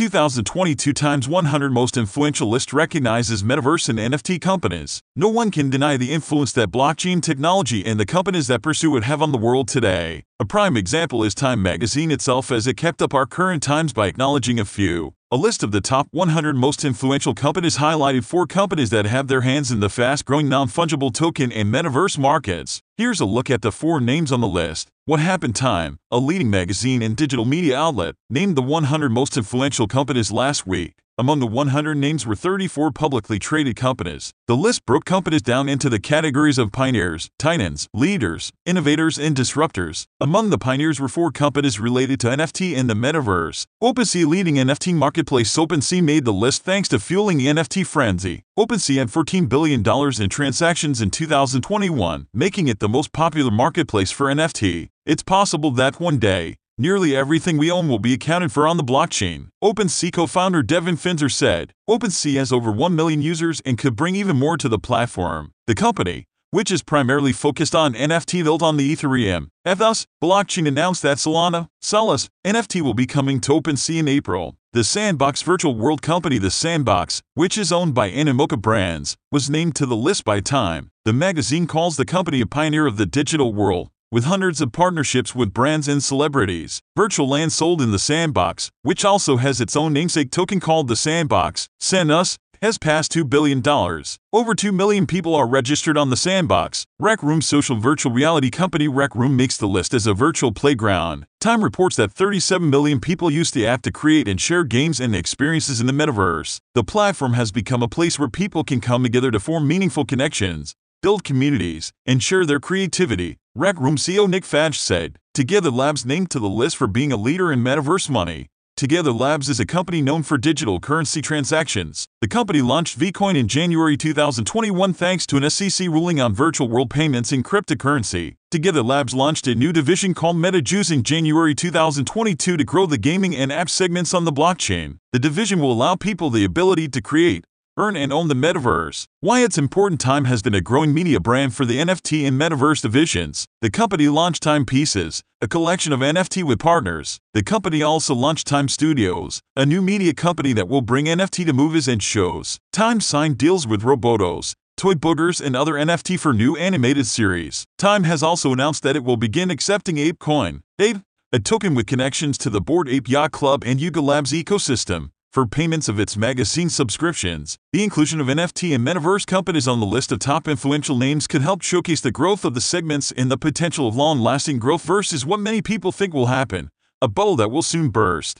2022 Times 100 Most Influential list recognizes metaverse and NFT companies. No one can deny the influence that blockchain technology and the companies that pursue it have on the world today. A prime example is Time magazine itself as it kept up our current times by acknowledging a few. A list of the top 100 most influential companies highlighted four companies that have their hands in the fast-growing non-fungible token and metaverse markets. Here's a look at the four names on the list. What Happened Time, a leading magazine and digital media outlet, named the 100 most influential companies last week. Among the 100 names were 34 publicly traded companies. The list broke companies down into the categories of pioneers, titans, leaders, innovators, and disruptors. Among the pioneers were four companies related to NFT and the metaverse. OpenSea leading NFT marketplace OpenSea made the list thanks to fueling the NFT frenzy. OpenSea had $14 billion in transactions in 2021, making it the most popular marketplace for NFT. It's possible that one day, Nearly everything we own will be accounted for on the blockchain. OpenSea co-founder Devin Finzer said, OpenSea has over 1 million users and could bring even more to the platform. The company, which is primarily focused on NFT built on the Ethereum, Ethos blockchain announced that Solana, Solus, NFT will be coming to OpenSea in April. The Sandbox virtual world company The Sandbox, which is owned by Animoca Brands, was named to the list by Time. The magazine calls the company a pioneer of the digital world, with hundreds of partnerships with brands and celebrities. Virtual land sold in the Sandbox, which also has its own namesake token called the Sandbox, SandUs, has passed $2 billion. Over 2 million people are registered on the Sandbox. Rec Room social virtual reality company Rec Room makes the list as a virtual playground. Time reports that 37 million people use the app to create and share games and experiences in the metaverse. The platform has become a place where people can come together to form meaningful connections, build communities, and share their creativity. Rec Room CEO Nick Fajt said, Together Labs named to the list for being a leader in metaverse money. Together Labs is a company known for digital currency transactions. The company launched Vcoin in January 2021 thanks to an SEC ruling on virtual world payments in cryptocurrency. Together Labs launched a new division called MetaJuice in January 2022 to grow the gaming and app segments on the blockchain. The division will allow people the ability to create, earn and own the metaverse. Why it's important Time has been a growing media brand for the NFT and metaverse divisions. The company launched Time Pieces, a collection of NFT with partners. The company also launched Time Studios, a new media company that will bring NFT to movies and shows. Time signed deals with Robotos, Toy Boogers, and other NFT for new animated series. Time has also announced that it will begin accepting ApeCoin, Ape, a token with connections to the Bored Ape Yacht Club and Yuga Labs ecosystem for payments of its magazine subscriptions. The inclusion of NFT and metaverse companies on the list of top influential names could help showcase the growth of the segments and the potential of long lasting growth versus what many people think will happen a bubble that will soon burst.